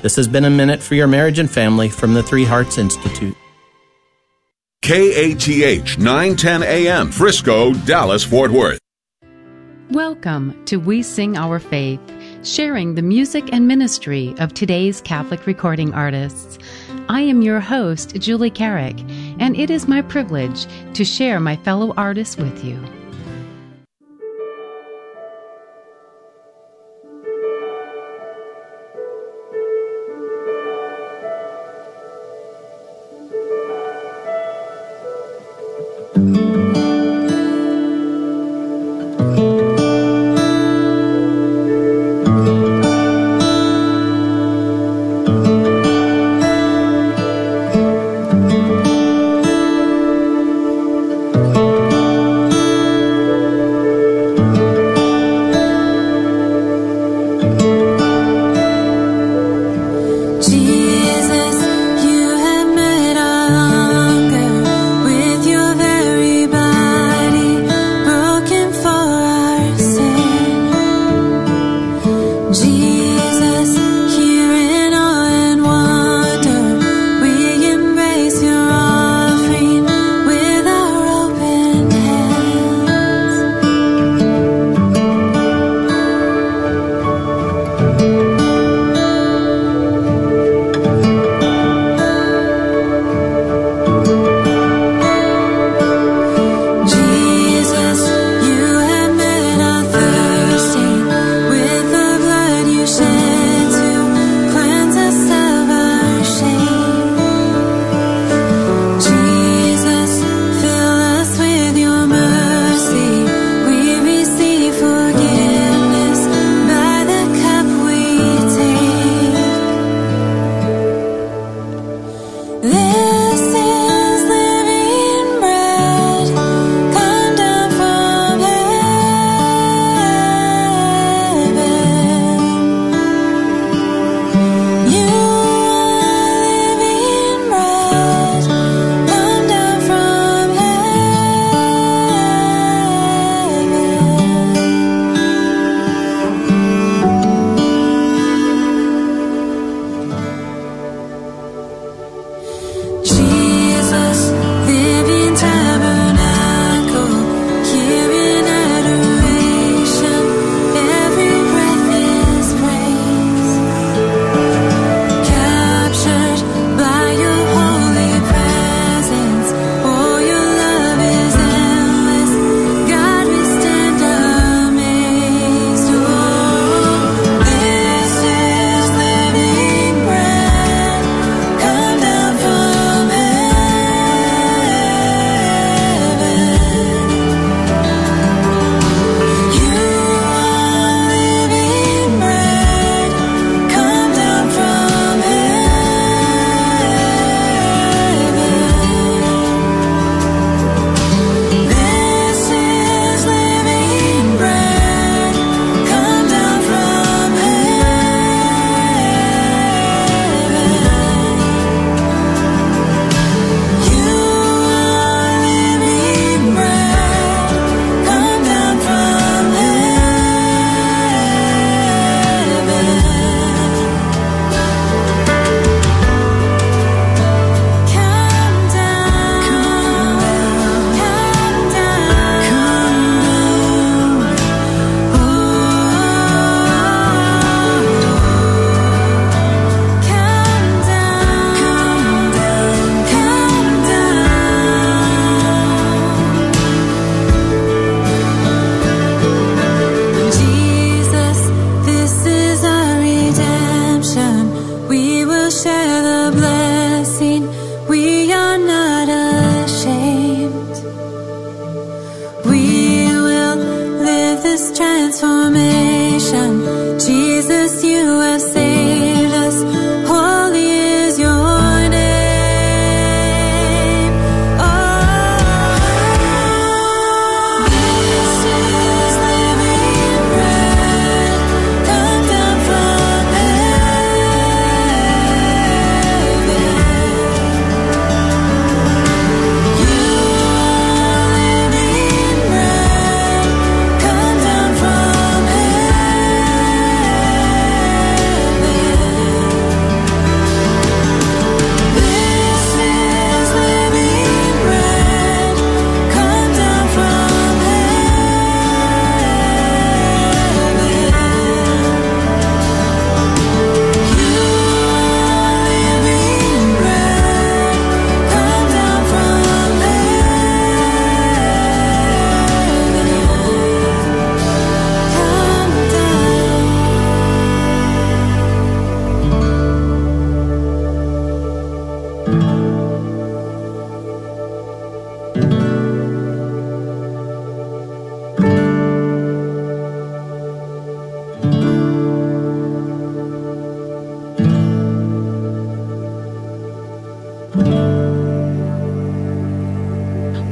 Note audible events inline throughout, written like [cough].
This has been a minute for your marriage and family from the Three Hearts Institute. KATH 910 AM, Frisco, Dallas, Fort Worth. Welcome to We Sing Our Faith, sharing the music and ministry of today's Catholic recording artists. I am your host, Julie Carrick, and it is my privilege to share my fellow artists with you.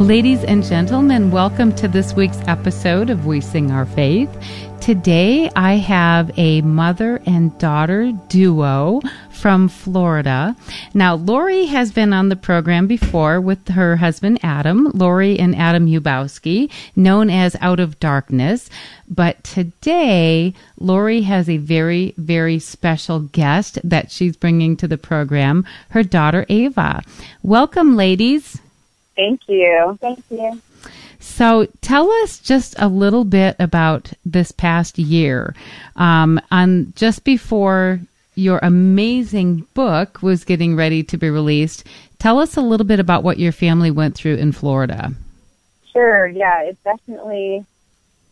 Ladies and gentlemen, welcome to this week's episode of We Sing Our Faith. Today I have a mother and daughter duo from Florida. Now, Lori has been on the program before with her husband Adam, Lori and Adam Ubowski, known as Out of Darkness. But today, Lori has a very, very special guest that she's bringing to the program, her daughter Ava. Welcome, ladies. Thank you. Thank you. So tell us just a little bit about this past year. Um, on just before your amazing book was getting ready to be released, tell us a little bit about what your family went through in Florida. Sure. Yeah, it's definitely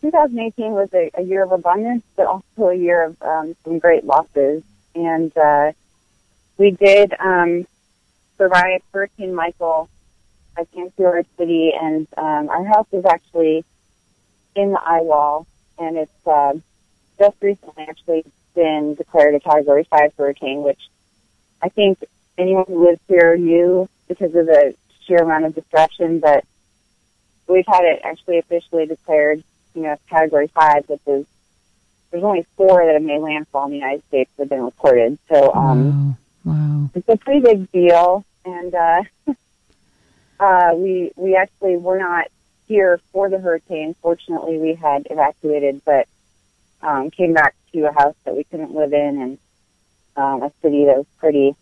2018 was a, a year of abundance, but also a year of um, some great losses. And uh, we did um, survive Hurricane Michael I came to our city, and um, our house is actually in the eye wall, and it's uh, just recently actually been declared a Category 5 hurricane, which I think anyone who lives here knew because of the sheer amount of destruction, but we've had it actually officially declared, you know, Category 5, which is, there's only four that have made landfall in the United States that have been reported. So, um, wow. wow. it's a pretty big deal, and, uh, [laughs] Uh, we we actually were not here for the hurricane. Fortunately, we had evacuated, but um, came back to a house that we couldn't live in and um, a city that was pretty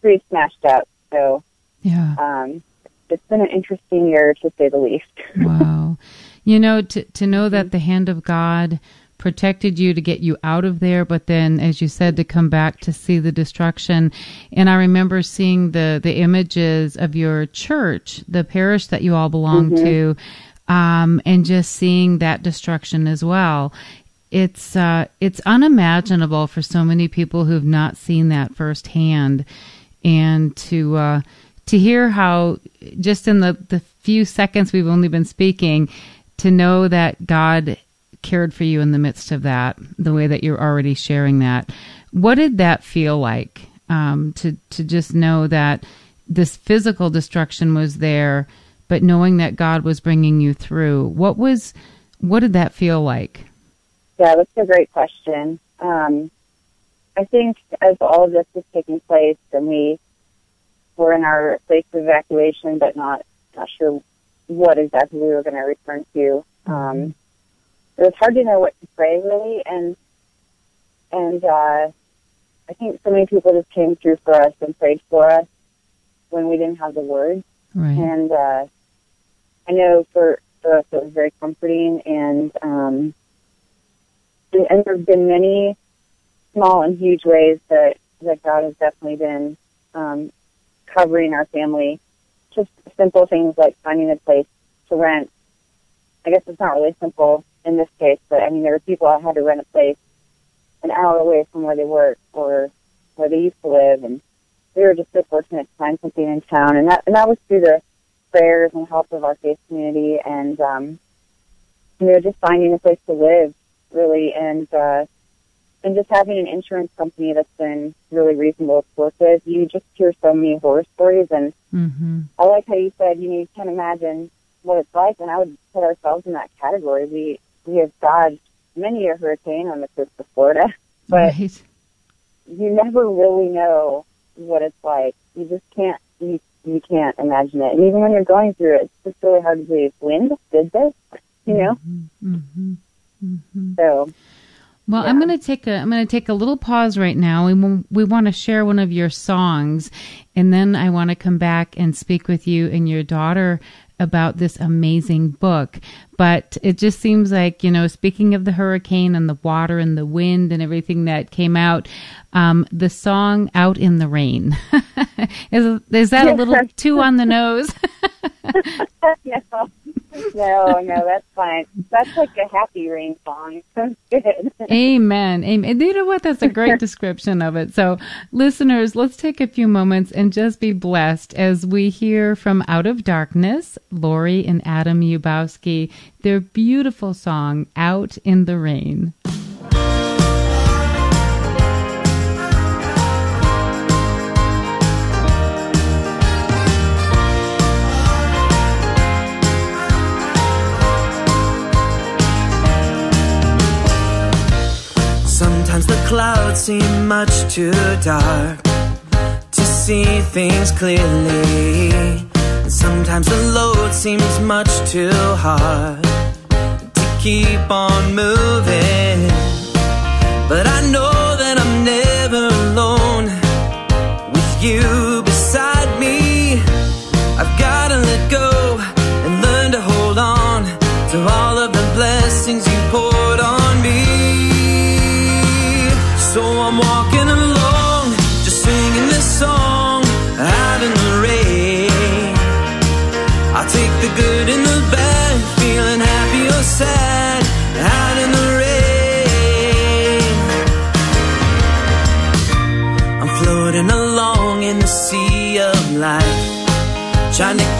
pretty smashed up. So yeah, um, it's been an interesting year to say the least. [laughs] wow, you know to to know that the hand of God protected you to get you out of there, but then, as you said, to come back to see the destruction. And I remember seeing the the images of your church, the parish that you all belong mm-hmm. to, um, and just seeing that destruction as well. It's uh, it's unimaginable for so many people who've not seen that firsthand, and to uh, to hear how just in the the few seconds we've only been speaking, to know that God cared for you in the midst of that, the way that you're already sharing that. What did that feel like um, to to just know that this physical destruction was there, but knowing that God was bringing you through? What was what did that feel like? Yeah, that's a great question. Um, I think as all of this was taking place, and we were in our place of evacuation, but not not sure what exactly we were going to return to. Um, it was hard to know what to pray really, and and uh, I think so many people just came through for us and prayed for us when we didn't have the words. Right. And uh, I know for for us it was very comforting, and um, and, and there have been many small and huge ways that that God has definitely been um, covering our family. Just simple things like finding a place to rent. I guess it's not really simple in this case, but I mean, there were people I had to rent a place an hour away from where they work or where they used to live, and we were just so fortunate to find something in town, and that and that was through the prayers and help of our faith community, and um, you know, just finding a place to live, really, and uh, and just having an insurance company that's been really reasonable to work with. You just hear so many horror stories, and mm-hmm. I like how you said, you know, you can't imagine what it's like, and I would put ourselves in that category. We we have dodged many a hurricane on the coast of Florida, [laughs] but right. you never really know what it's like. You just can't you you can't imagine it. And even when you're going through it, it's just really hard to believe. Wind did this, you know. Mm-hmm. Mm-hmm. Mm-hmm. So. Well, yeah. I'm going to take a I'm going to take a little pause right now. We we want to share one of your songs, and then I want to come back and speak with you and your daughter about this amazing book. But it just seems like, you know, speaking of the hurricane and the water and the wind and everything that came out, um, the song Out in the Rain. [laughs] is, is that a little too on the nose? [laughs] [laughs] no, no, no, that's fine. That's like a happy rain song. [laughs] Good. Amen. Amen. You know what? That's a great [laughs] description of it. So, listeners, let's take a few moments and just be blessed as we hear from Out of Darkness, Lori and Adam Ubowski, their beautiful song, Out in the Rain. Road seem much too dark to see things clearly. Sometimes the load seems much too hard to keep on moving. But I know that I'm never alone with you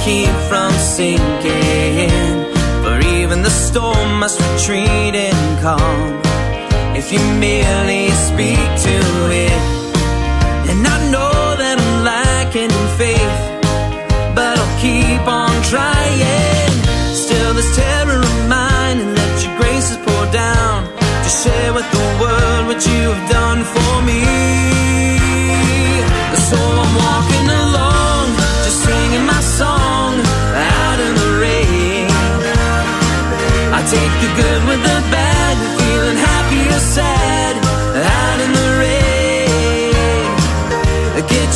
keep from sinking. For even the storm must retreat in calm if you merely speak to it. And I know that I'm lacking in faith, but I'll keep on trying. Still, this terror of mine, and let your graces pour down to share with the world what you have done for me. So I'm walking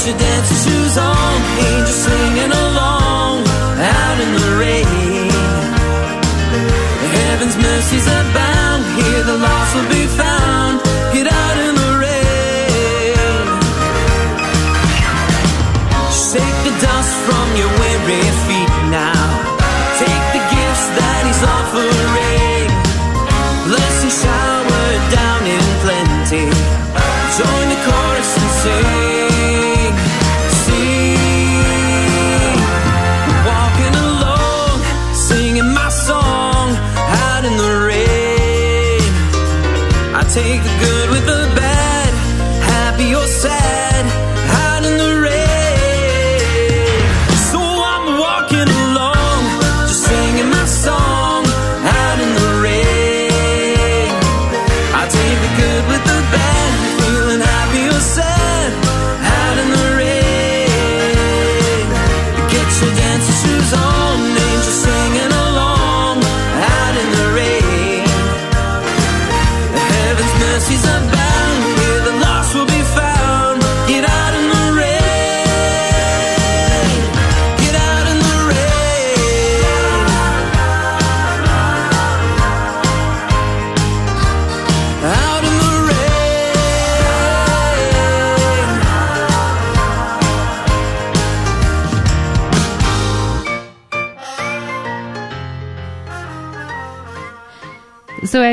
Get your take the good with the bad,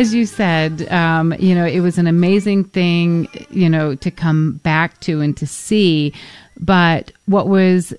as you said, um, you know, it was an amazing thing, you know, to come back to and to see. But what was,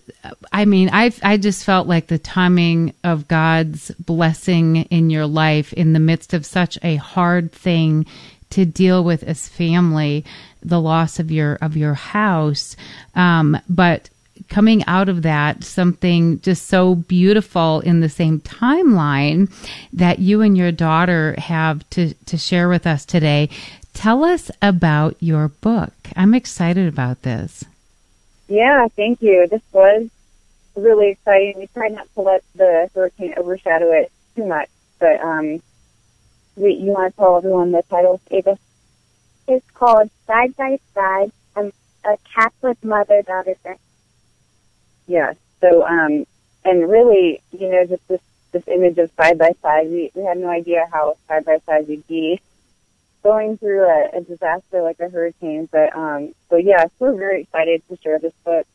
I mean, I I just felt like the timing of God's blessing in your life in the midst of such a hard thing to deal with as family, the loss of your of your house, um, but coming out of that something just so beautiful in the same timeline that you and your daughter have to to share with us today. Tell us about your book. I'm excited about this. Yeah, thank you. This was really exciting. We tried not to let the hurricane overshadow it too much, but um, we, you want to tell everyone the title, Ava? It's called Side by Side, um, a Catholic mother-daughter journey. Yeah. So, um, and really, you know, just this this image of side by side, we we had no idea how side by side we'd be going through a, a disaster like a hurricane. But um, so yes, we're very excited to share this book,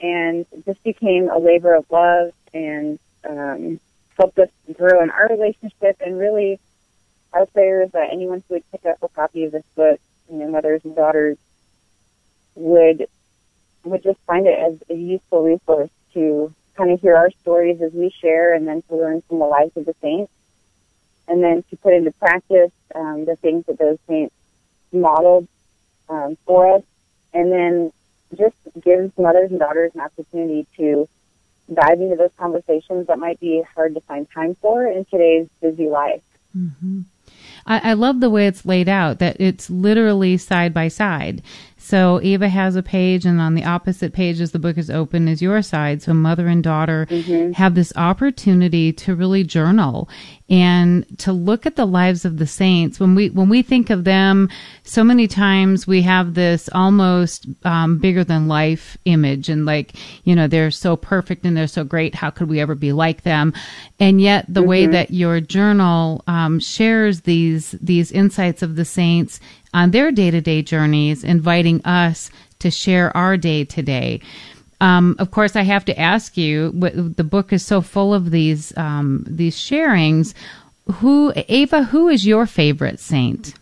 and this became a labor of love and um, helped us grow in our relationship. And really, our prayer is that anyone who would pick up a copy of this book, you know, mothers and daughters, would would just find it as a useful resource to kind of hear our stories as we share and then to learn from the lives of the saints and then to put into practice um, the things that those saints modeled um, for us and then just gives mothers and daughters an opportunity to dive into those conversations that might be hard to find time for in today's busy life. Mm-hmm. I, I love the way it's laid out that it's literally side by side. So Eva has a page, and on the opposite page, as the book is open, is your side. So mother and daughter have this opportunity to really journal and to look at the lives of the saints. When we when we think of them, so many times we have this almost um, bigger than life image, and like you know they're so perfect and they're so great. How could we ever be like them? And yet the way that your journal um, shares these these insights of the saints on their day to day journeys, inviting us to share our day to day. Um, of course, I have to ask you. The book is so full of these um, these sharings. Who, Ava? Who is your favorite saint?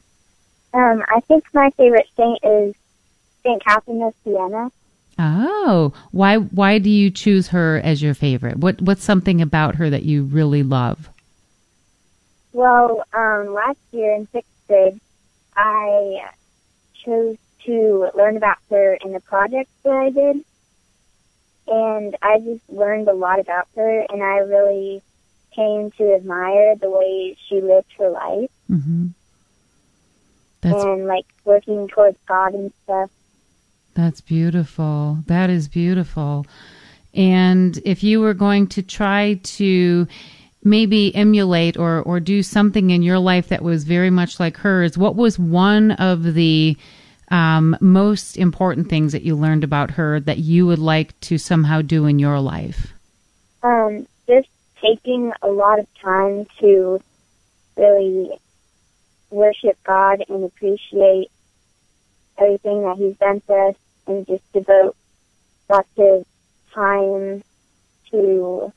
Um, I think my favorite saint is Saint Catherine of Siena. Oh, why? Why do you choose her as your favorite? What What's something about her that you really love? Well, um, last year in sixth grade, I chose to learn about her in a project that I did. And I just learned a lot about her, and I really came to admire the way she lived her life hmm That's and like working towards God and stuff. That's beautiful. That is beautiful. And if you were going to try to maybe emulate or, or do something in your life that was very much like hers, what was one of the um, most important things that you learned about her that you would like to somehow do in your life? Um, just taking a lot of time to really worship God and appreciate everything that He's done for us and just devote lots of time to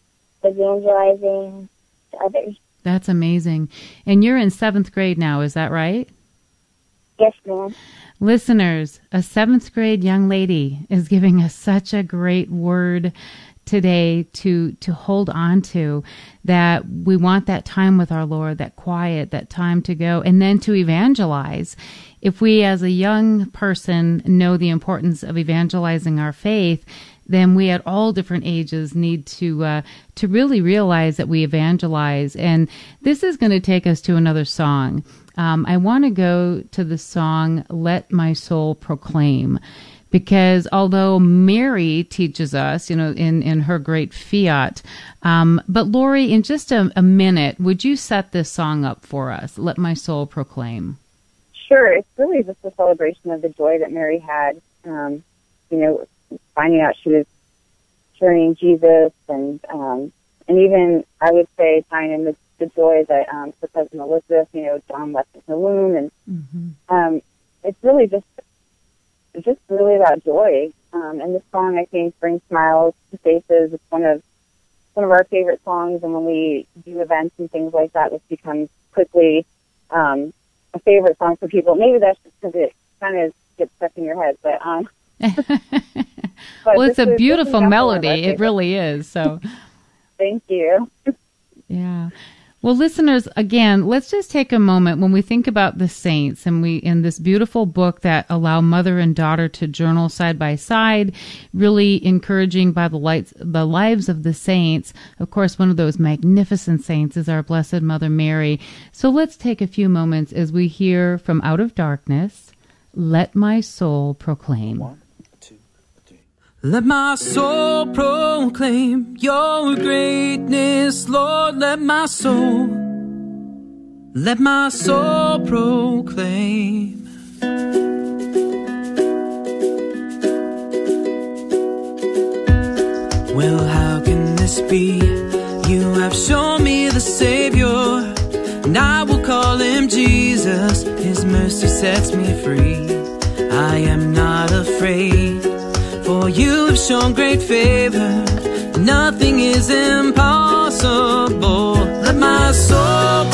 evangelizing to others. That's amazing. And you're in seventh grade now, is that right? Yes, ma'am. Listeners, a seventh grade young lady is giving us such a great word today to to hold on to that we want that time with our lord that quiet that time to go and then to evangelize if we as a young person know the importance of evangelizing our faith then we at all different ages need to uh, to really realize that we evangelize and this is going to take us to another song um, i want to go to the song let my soul proclaim because although Mary teaches us, you know, in, in her great fiat, um, but Lori, in just a, a minute, would you set this song up for us? Let my soul proclaim. Sure, it's really just a celebration of the joy that Mary had. Um, you know, finding out she was carrying Jesus, and um, and even I would say tying in the, the joy that um, for Cousin Elizabeth, you know, John left in her womb, and um, it's really just it's just really about joy. Um, and this song, I think, brings smiles to faces. It's one of one of our favorite songs, and when we do events and things like that, this becomes quickly um, a favorite song for people. Maybe that's just because it kind of gets stuck in your head, but um, [laughs] but well, it's a beautiful this is definitely one of melody. It really is. So, [laughs] Thank you. yeah. Well, listeners, again, let's just take a moment when we think about the saints and we in this beautiful book that allow mother and daughter to journal side by side, really encouraging by the lights the lives of the saints. Of course, one of those magnificent saints is our blessed mother Mary. So let's take a few moments as we hear from Out of Darkness, Let My Soul Proclaim. Let my soul proclaim your greatness, Lord. Let my soul, let my soul proclaim. Well, how can this be? You have shown me the Savior, and I will call him Jesus. His mercy sets me free. I am not afraid. You have shown great favor, nothing is impossible. Let my soul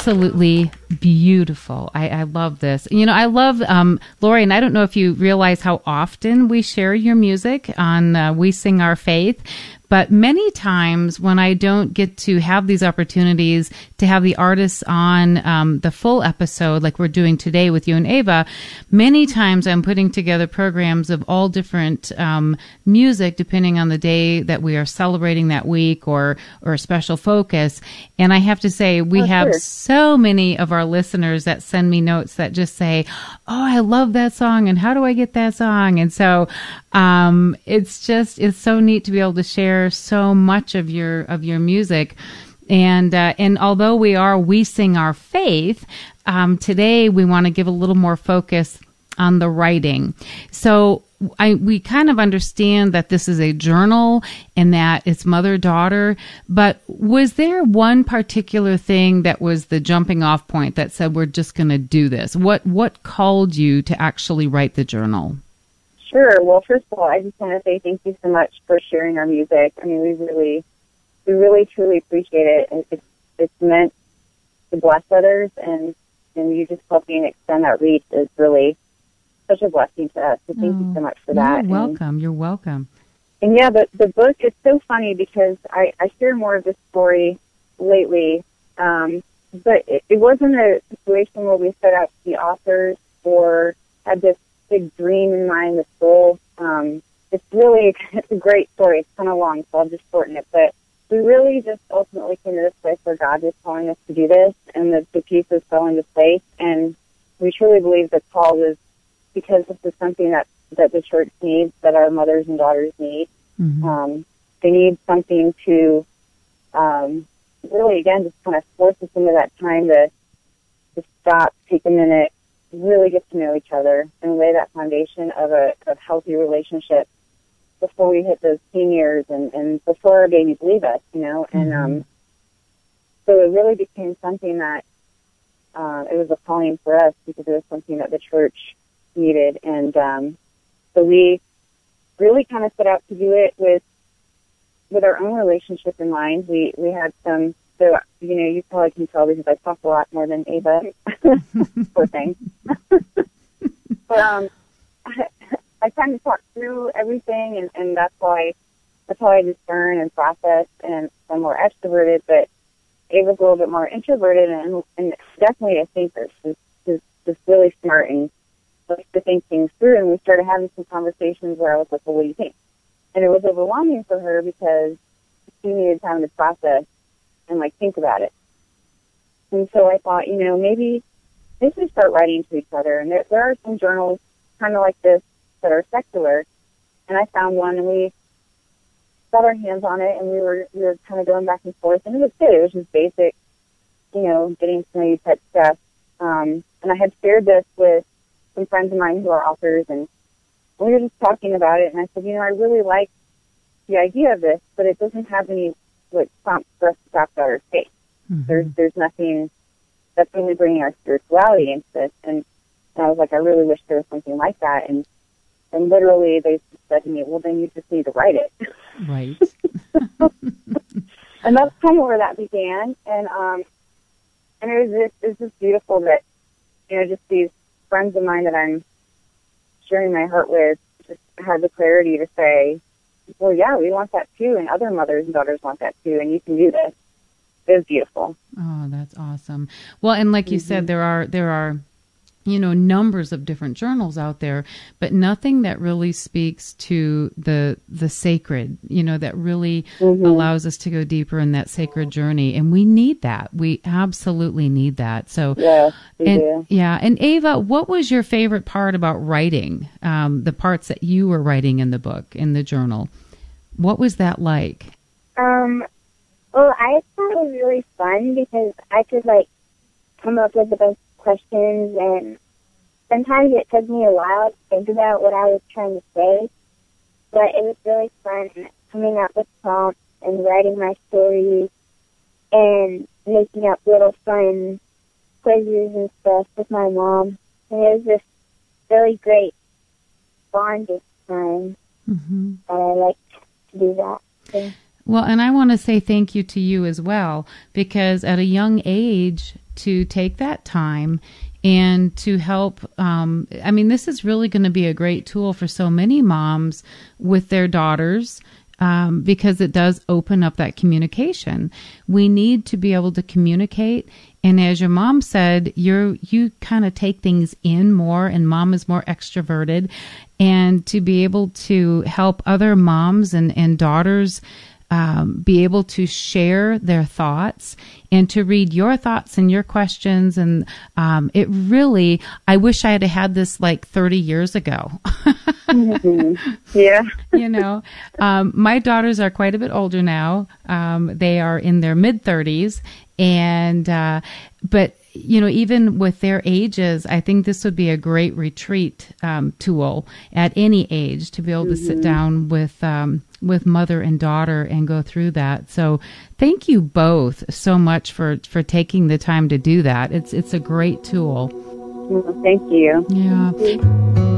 absolutely beautiful. I, I love this. You know, I love um, Lori, and I don't know if you realize how often we share your music on uh, We Sing Our Faith, but many times when I don't get to have these opportunities to have the artists on um, the full episode, like we're doing today with you and Ava, many times I'm putting together programs of all different um, music depending on the day that we are celebrating that week or or a special focus. And I have to say, we Oh, have sure. so many of our listeners that send me notes that just say, "Oh, I love that song, and how do I get that song?" And so, um, it's just it's so neat to be able to share so much of your of your music. And uh, and although we are we sing our faith, um, today we want to give a little more focus on the writing. So I, we kind of understand that this is a journal and that it's mother daughter, but was there one particular thing that was the jumping off point that said we're just going to do this? What what called you to actually write the journal? Sure. Well, first of all, I just want to say thank you so much for sharing our music. I mean, we really, we really truly appreciate it. It's it's meant to bless others, and and you just helping extend that reach is really such a blessing to us. So thank you so much for that. You're And- welcome. You're welcome. And yeah, the the book is so funny because I I share more of this story lately, um, but it, it wasn't a situation where we set out to be authors or had this big dream in mind, this goal. Um, it's really [laughs] it's a great story. It's kind of long, so I'll just shorten it. But we really just ultimately came to this place where God was calling us to do this, and the, the pieces fell into place. And we truly believe that Paul was because this is something that that the church needs, that our mothers and daughters need. Mhm. Um, they need something to um, really, again, just kind of force us into that time to to stop, take a minute, really get to know each other, and lay that foundation of a of healthy relationship before we hit those teen years and and before our babies leave us, you know. And um, so it really became something that uh, it was a calling for us because it was something that the church needed, and um, so we really kind of set out to do it with with our own relationship in mind. We we had some so you know you probably can tell because I talk a lot more than Ava. [laughs] Poor thing. [laughs] but um, I, I kind of talk through everything, and and that's why that's how I discern and process. And I'm more extroverted, but Ava's a little bit more introverted, and and definitely a thinker. She's, she's just really smart and likes to think things through. And we started having some conversations where I was like, "Well, what do you think?" And it was overwhelming for her because she needed time to process and like think about it. And so I thought, you know, maybe maybe we start writing to each other. And there, there are some journals kind of like this that are secular. And I found one, and we got our hands on it, and we were we were kind of going back and forth, and it was good. It was just basic, you know, getting to know you type stuff. Um, and I had shared this with some friends of mine who are authors, and we were just talking about it. And I said, you know, I really like the idea of this, but it doesn't have any like prompts for us to talk about our faith. There's there's nothing that's really bringing our spirituality into this. And, and I was like, I really wish there was something like that. And and literally they said to me, well, then you just need to write it. Right. [laughs] [laughs] and that's kind of where that began. And um, and it was just it was just beautiful that you know just these friends of mine that I'm sharing my heart with just had the clarity to say, well, yeah, we want that too, and other mothers and daughters want that too, and you can do this. It was beautiful. Oh, that's awesome. Well, and like you said, mm-hmm. there are there are you know numbers of different journals out there, but nothing that really speaks to the the sacred. You know that really allows us to go deeper in that sacred journey, and we need that. We absolutely need that. So. yeah And, do. yeah, and Ava, what was your favorite part about writing? Um, the parts that you were writing in the book, in the journal. What was that like? Um, well, I thought it was really fun because I could like come up with a bunch of questions, and sometimes it took me a while to think about what I was trying to say. But it was really fun coming up with prompts and writing my stories and making up little fun quizzes and stuff with my mom. And it was just really great bonding time Mm-hmm. that I like to do that. So, Well, and I want to say thank you to you as well because at a young age, to take that time and to help. Um, I mean, this is really going to be a great tool for so many moms with their daughters. Um, because it does open up that communication. We need to be able to communicate. And as your mom said, you're, you kind of take things in more and mom is more extroverted and to be able to help other moms and, and daughters um, be able to share their thoughts and to read your thoughts and your questions. And um, it really, I wish I had had this like 30 years ago. mm-hmm. Yeah. [laughs] you know, um, my daughters are quite a bit older now. Um, they are in their mid 30s. And, uh, but you know, even with their ages, I think this would be a great retreat um, tool at any age to be able mm-hmm. to sit mm-hmm. down with um, with mother and daughter and go through that. So, thank you both so much for for taking the time to do that. It's it's a great tool. thank you. Yeah. Thank you.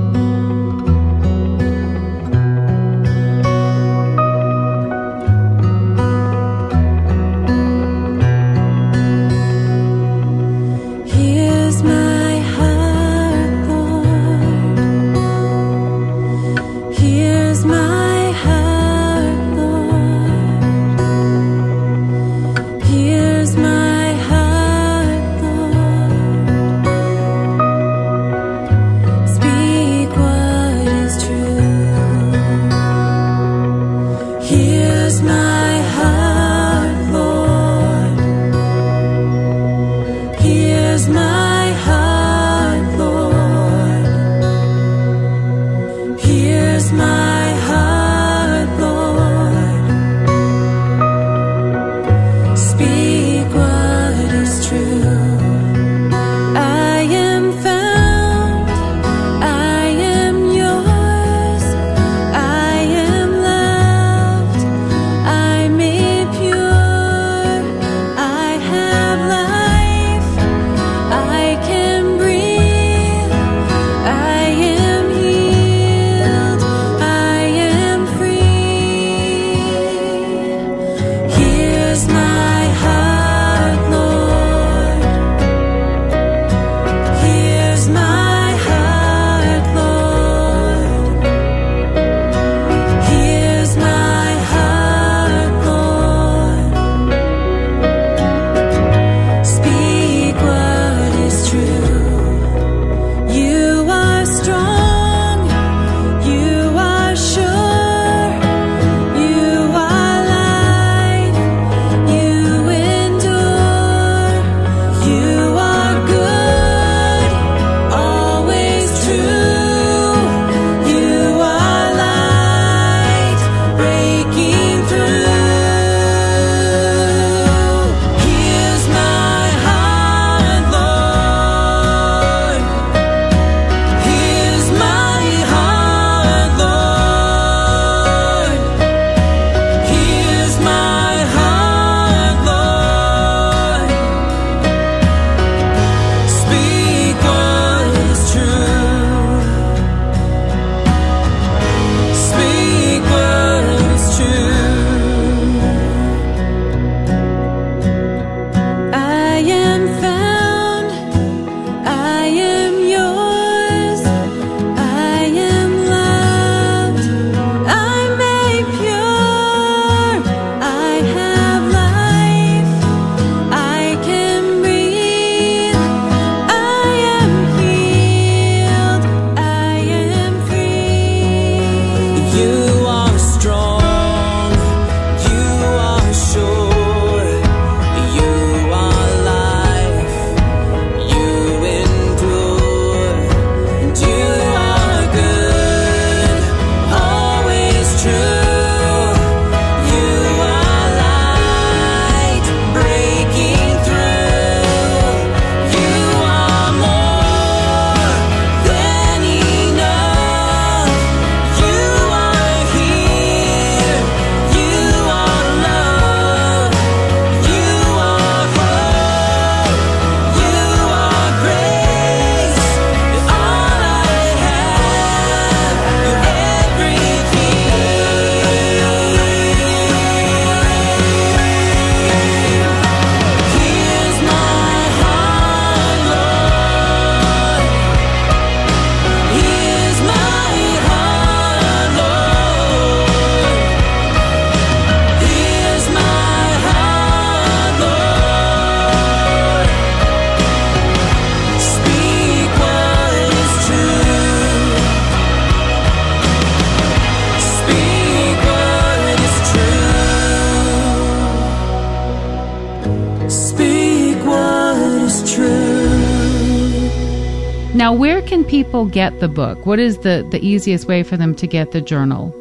People get the book? What is the, the easiest way for them to get the journal?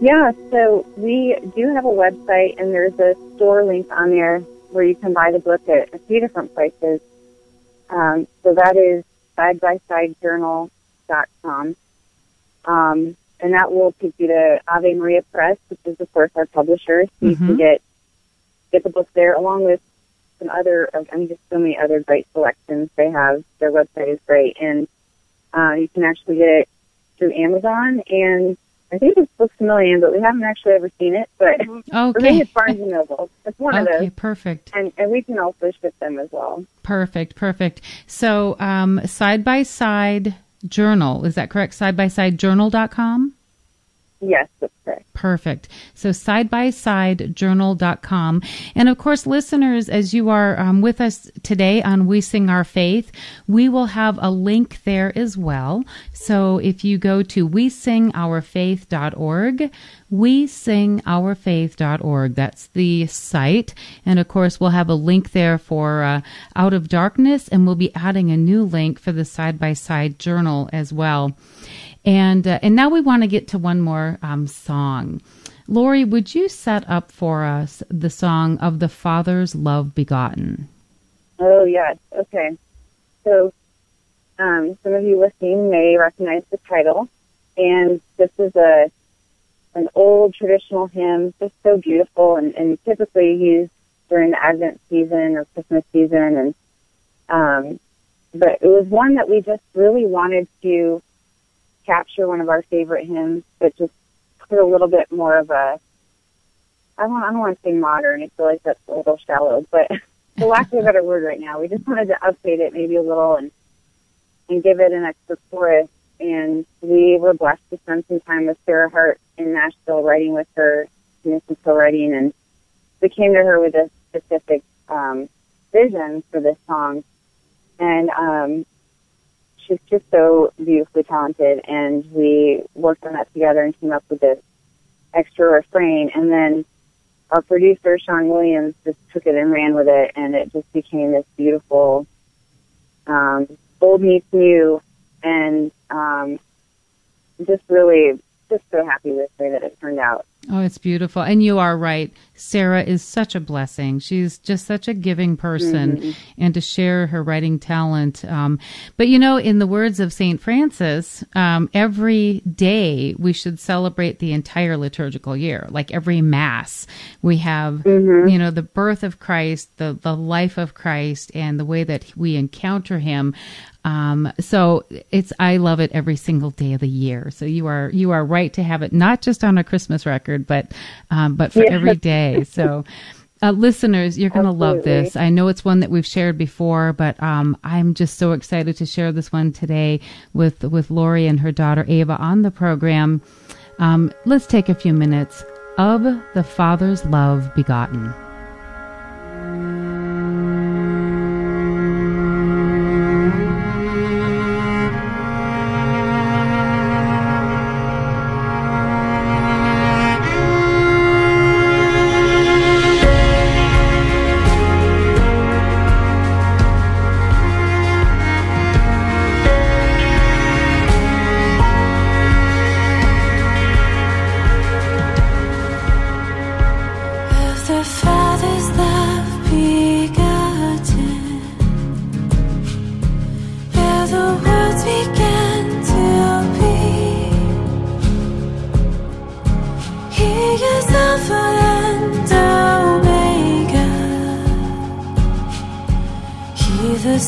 Yeah, so we do have a website, and there's a store link on there where you can buy the book at a few different places. Um, so that is sidebysidejournal.com. Um, and that will take you to Ave Maria Press, which is, of course, our publisher. So you can get get the book there, along with some other, I mean, just so many other great selections they have. Their website is great, and uh, you can actually get it through Amazon. And I think it's Books a Million, but we haven't actually ever seen it. But I [laughs] think Okay. it's Barnes and Noble. It's one of Okay, those, perfect. and and we can also ship them as well. Perfect, perfect. So, um, side by side journal, is that correct? Side by side journal.com? Yes, that's correct. Perfect. So sidebyside.journal.com. And of course, listeners, as you are um, with us today on We Sing Our Faith, we will have a link there as well. So if you go to we sing our faith.org, we sing wesingourfaith.org, wesingourfaith.org, that's the site. And of course, we'll have a link there for uh, Out of Darkness, and we'll be adding a new link for the side by side journal as well. And uh, and now we want to get to one more um, song. Lori, would you set up for us the song of the Father's love begotten? Oh yes. Okay. So, um, some of you listening may recognize the title, and this is a an old traditional hymn, just so beautiful, and, and typically used during the Advent season or Christmas season, and um, but it was one that we just really wanted to capture one of our favorite hymns, but just put a little bit more of a I don't, I don't want to say modern. I feel like that's a little shallow, but [laughs] for lack of a better word right now, we just wanted to update it maybe a little and and give it an extra chorus. And we were blessed to spend some time with Sarah Hart in Nashville, writing with her, musical writing, and we came to her with a specific um, vision for this song. And um, she's just so beautifully talented, and we worked on that together and came up with this extra refrain. And then our producer, Sean Williams, just took it and ran with it, and it just became this beautiful um, old meets new, and um, just really just so happy with the way that it turned out. Oh, it's beautiful. And you are right. Sarah is such a blessing. She's just such a giving person and to share her writing talent. Um, but you know, in the words of St. Francis, um, every day we should celebrate the entire liturgical year. Like every mass, we have, you know, the birth of Christ, the, the life of Christ and the way that we encounter him. Um, so it's, I love it every single day of the year. So you are, you are right to have it not just on a Christmas record, but, um, but for Yeah. every day. So, uh, listeners, you're going to love this. I know it's one that we've shared before, but, um, I'm just so excited to share this one today with, with Lori and her daughter Ava on the program. Um, let's take a few minutes of the Father's love begotten.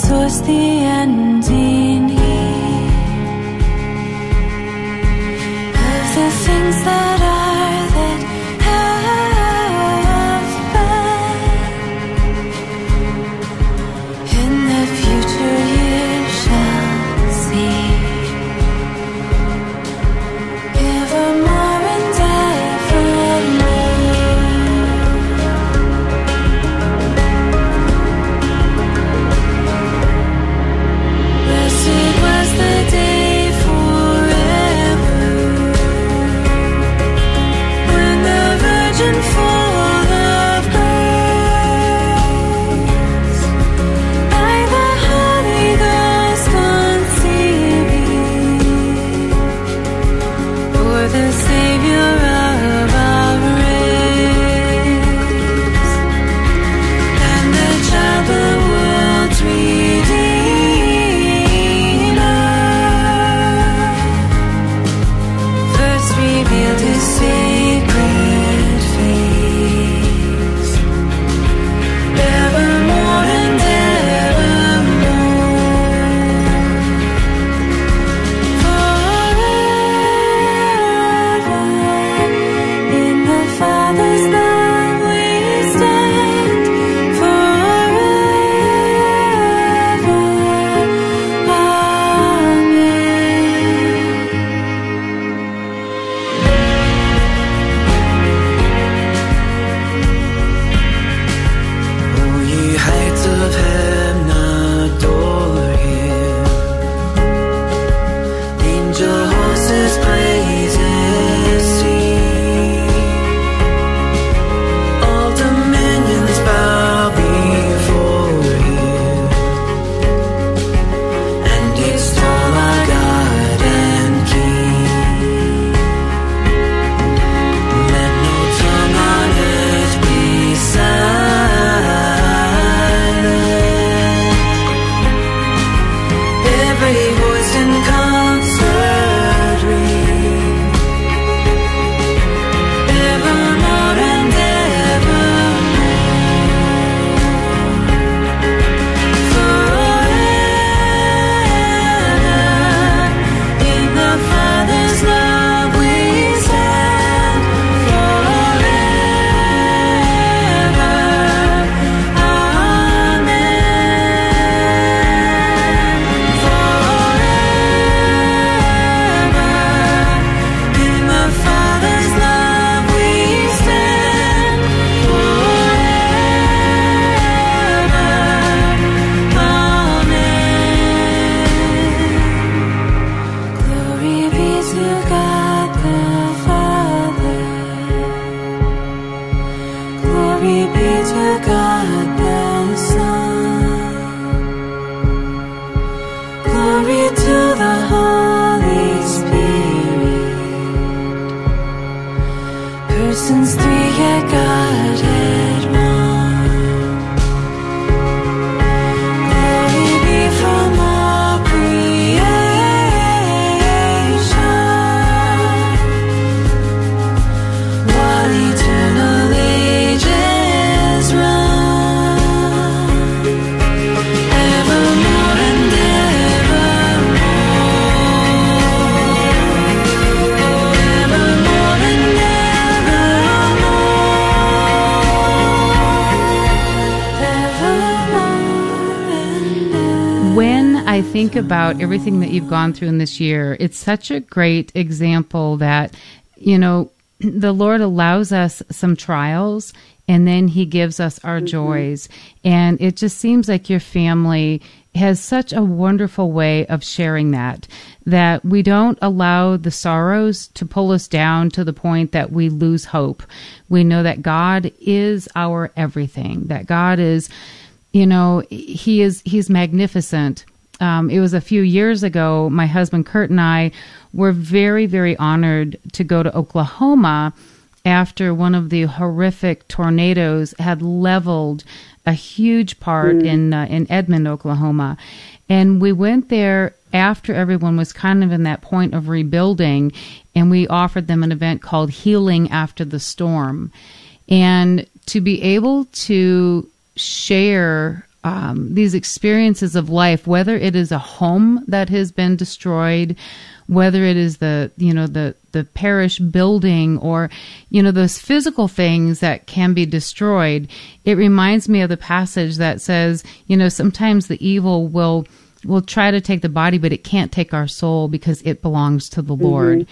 Source, the ending. Think about everything that you've gone through in this year, it's such a great example that, you know, [clears throat] the Lord allows us some trials and then he gives us our mm-hmm. joys. And it just seems like your family has such a wonderful way of sharing that, that we don't allow the sorrows to pull us down to the point that we lose hope. We know that God is our everything, that God is you know he is he's magnificent um, it was a few years ago my husband kurt and i were very very honored to go to oklahoma after one of the horrific tornadoes had leveled a huge part in uh, in edmond oklahoma. And we went there after everyone was kind of in that point of rebuilding and we offered them an event called healing after the storm. And to be able to share um, these experiences of life, whether it is a home that has been destroyed, whether it is the you know the the parish building or you know those physical things that can be destroyed, it reminds me of the passage that says you know sometimes the evil will will try to take the body, but it can't take our soul because it belongs to the Lord.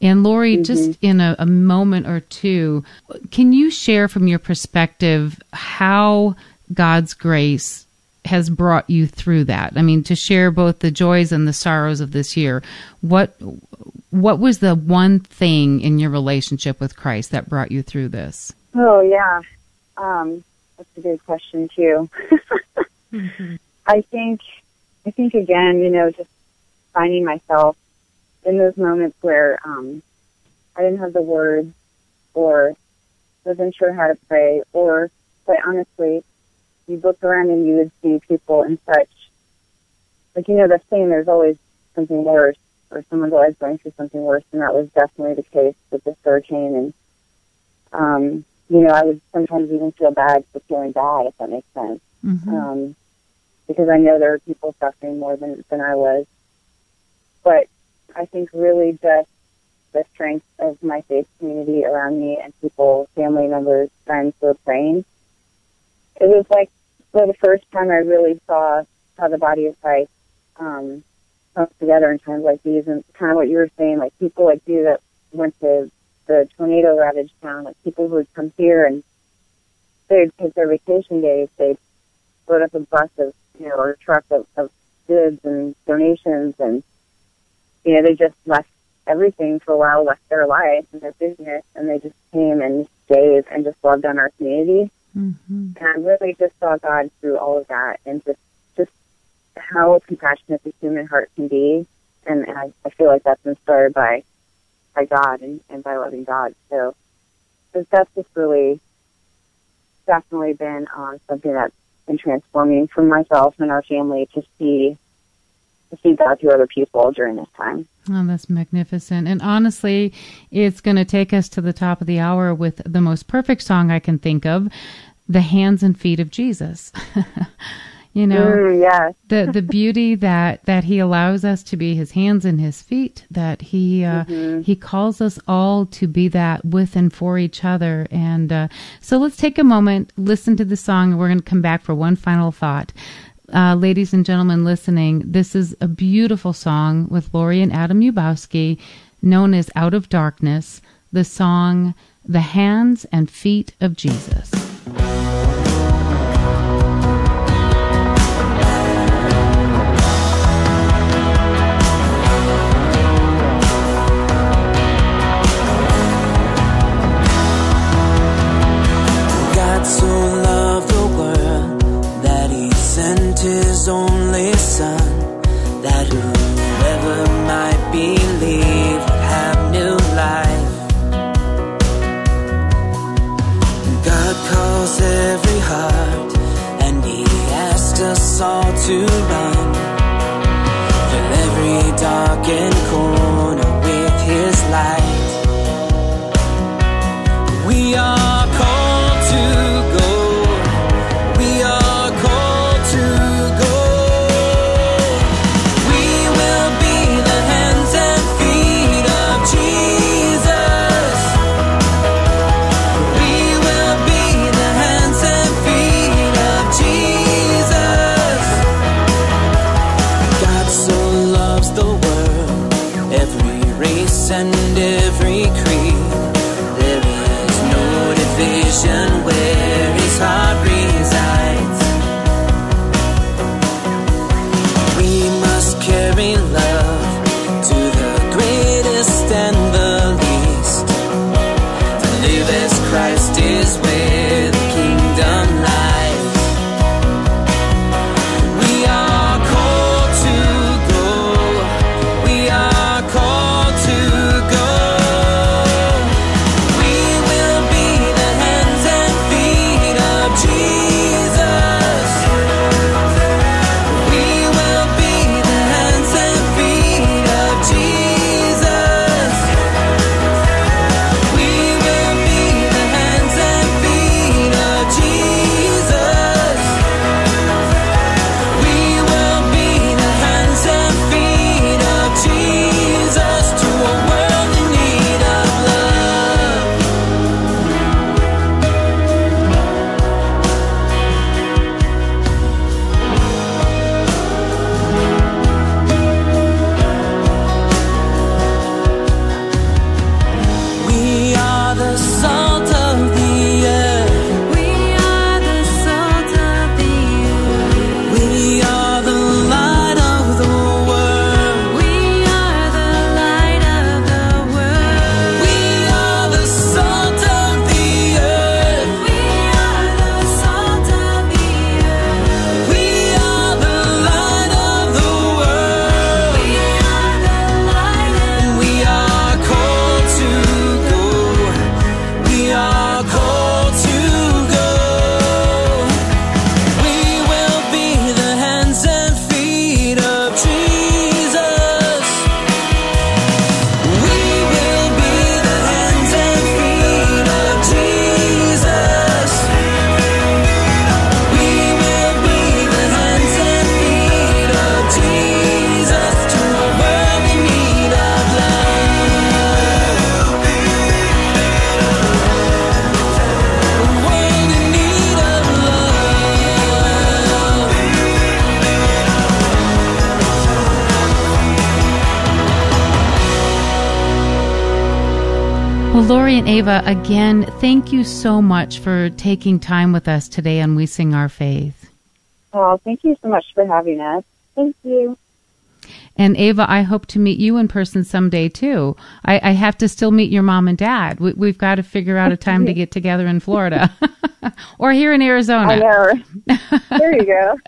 And Lori, just in a, a moment or two, can you share from your perspective how God's grace has brought you through that? I mean, to share both the joys and the sorrows of this year. What what was the one thing in your relationship with Christ that brought you through this? Oh yeah, um, that's a good question too. [laughs] I think, I think again, you know, just finding myself in those moments where um, I didn't have the words or wasn't sure how to pray or quite honestly, you look around and you would see people in such like you know the saying there's always something worse or someone's always going through something worse and that was definitely the case with this hurricane and um you know, I would sometimes even feel bad for feeling bad if that makes sense. Mhm. Um because I know there are people suffering more than than I was. But I think really just the strength of my faith community around me and people, family members, friends who were praying. It was like for the first time I really saw how the body of Christ um, comes together in times like these, and kind of what you were saying, like people like you that went to the tornado ravaged town, like people who would come here and they'd take their vacation days, they'd load up a bus of, you know, or a truck of, of goods and donations, and you know, they just left everything for a while, left their life and their business, and they just came and stayed and just loved on our community. Mhm. And I really just saw God through all of that and just just how compassionate the human heart can be. And, and I, I feel like that's inspired by by God and, and by loving God. So, so that's just really definitely been um, something that's been transforming for myself and our family to see to see God through other people during this time. Oh, that's magnificent. And honestly, it's going to take us to the top of the hour with the most perfect song I can think of The Hands and Feet of Jesus. [laughs] you know, Mm, yes. the the beauty that that he allows us to be his hands and his feet that he uh, he calls us all to be that with and for each other and uh, so let's take a moment listen to the song and we're going to come back for one final thought uh, ladies and gentlemen listening this is a beautiful song with Lori and Adam Ubowski known as Out of Darkness the song The Hands and Feet of Jesus so loved the world that he sent his only son, that whoever might believe would have new life. God calls every heart, and he asked us all to run. Fill every darkened corner with his light. We are and Ava, again, thank you so much for taking time with us today on We Sing Our Faith. Oh, thank you so much for having us. Thank you. And Ava, I hope to meet you in person someday too. I, I have to still meet your mom and dad. We, we've got to figure out a time to get together in Florida [laughs] or here in Arizona. I know. [laughs] there you go.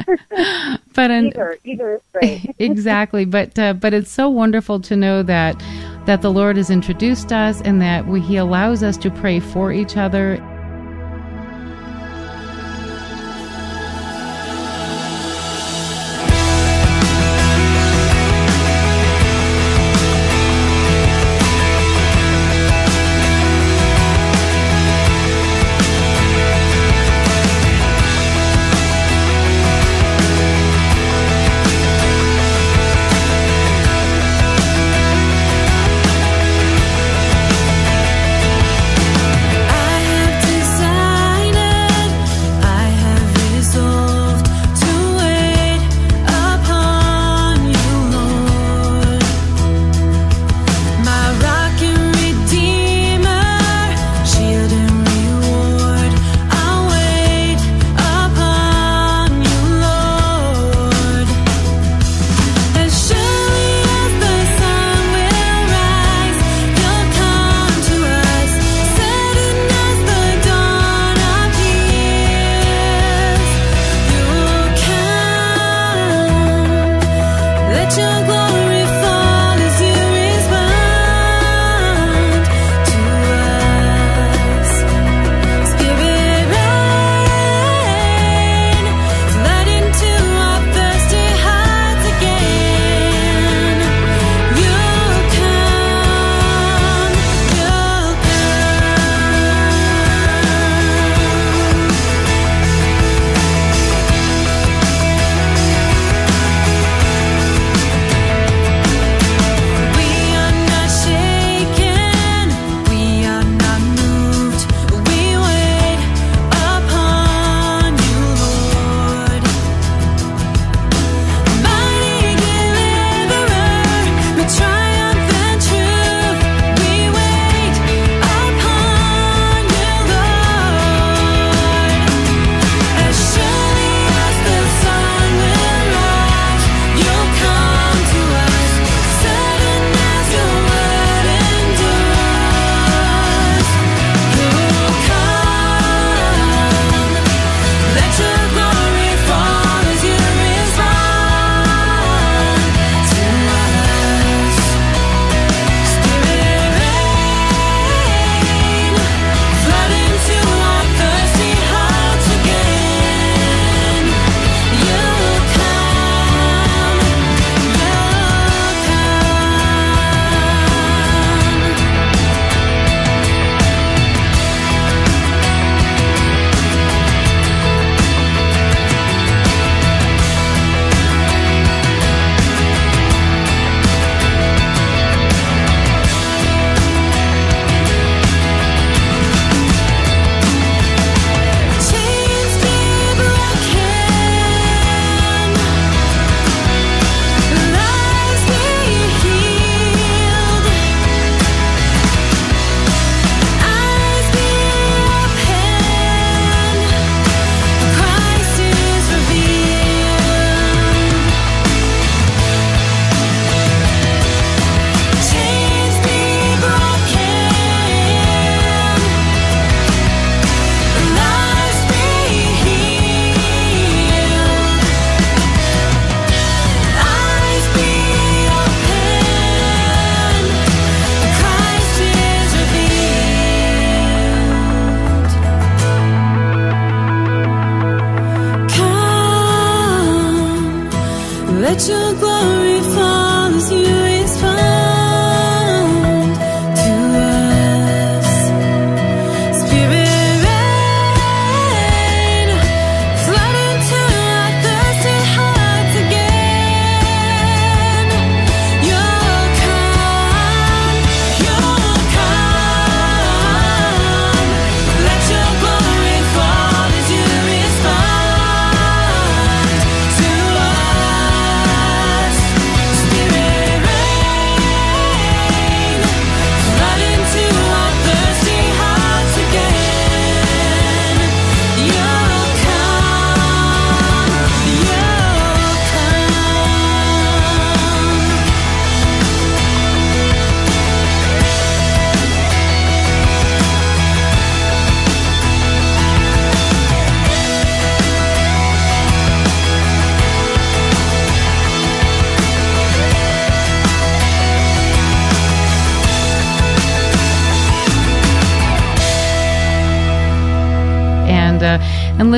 But in, either, either is great. [laughs] exactly. But uh, but it's so wonderful to know that that the Lord has introduced us and that we, He allows us to pray for each other.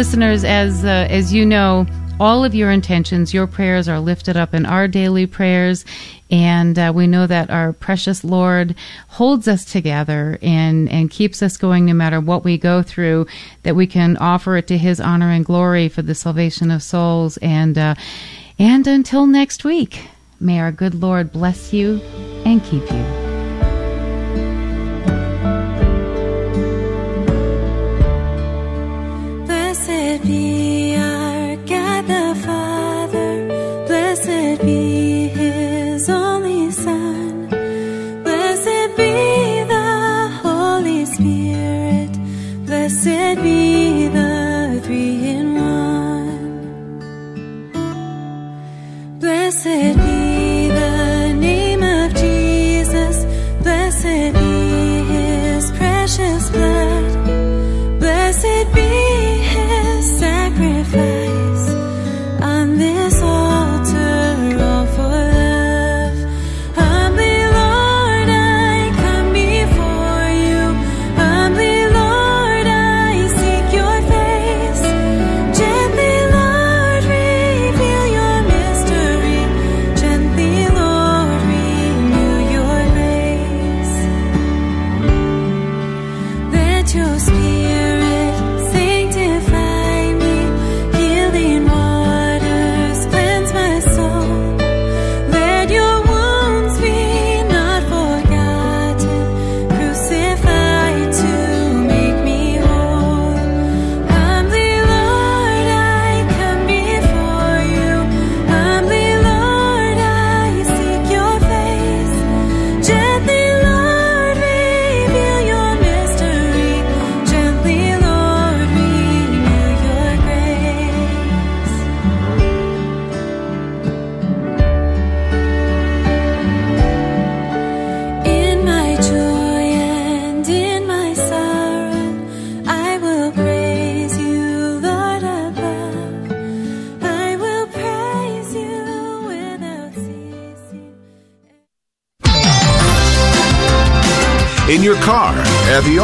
Listeners, as uh, as you know, all of your intentions, your prayers are lifted up in our daily prayers. And uh, we know that our precious Lord holds us together and, and keeps us going no matter what we go through, that we can offer it to His honor and glory for the salvation of souls. And, uh, and until next week, may our good Lord bless you and keep you.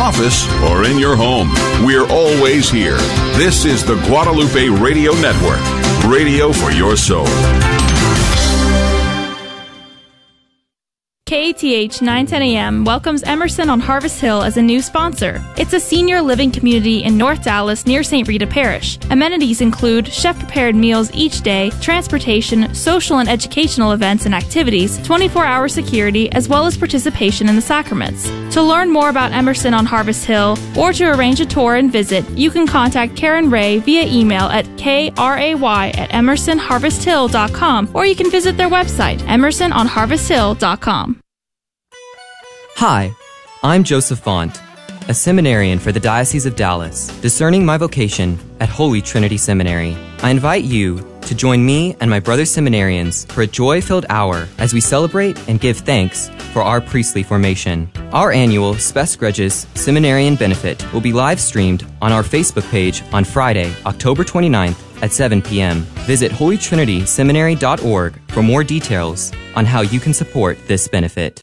Office, or in your home, we're always here. This is the Guadalupe Radio Network, radio for your soul. KATH 910 AM welcomes Emerson on Harvest Hill as a new sponsor. It's a senior living community in North Dallas near St. Rita Parish. Amenities include chef prepared meals each day, transportation, social and educational events and activities, 24 hour security, as well as participation in the sacraments. To learn more about Emerson on Harvest Hill or to arrange a tour and visit, you can contact Karen Ray via email at kray at emersonharvesthill.com or you can visit their website, emersononharvesthill.com. Hi, I'm Joseph Font, a seminarian for the Diocese of Dallas, discerning my vocation at Holy Trinity Seminary. I invite you to join me and my brother seminarians for a joy filled hour as we celebrate and give thanks for our priestly formation. Our annual Spes Gregis Seminarian Benefit will be live streamed on our Facebook page on Friday, October 29th at 7 p.m. Visit holytrinityseminary.org for more details on how you can support this benefit.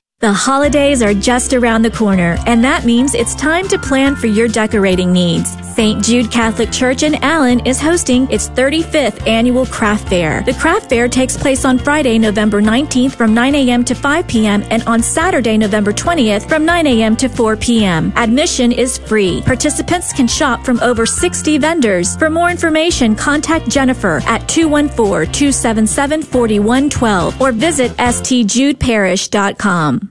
The holidays are just around the corner, and that means it's time to plan for your decorating needs. St. Jude Catholic Church in Allen is hosting its 35th annual craft fair. The craft fair takes place on Friday, November 19th from 9 a.m. to 5 p.m. and on Saturday, November 20th from 9 a.m. to 4 p.m. Admission is free. Participants can shop from over 60 vendors. For more information, contact Jennifer at 214-277-4112 or visit stjudeparish.com.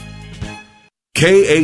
K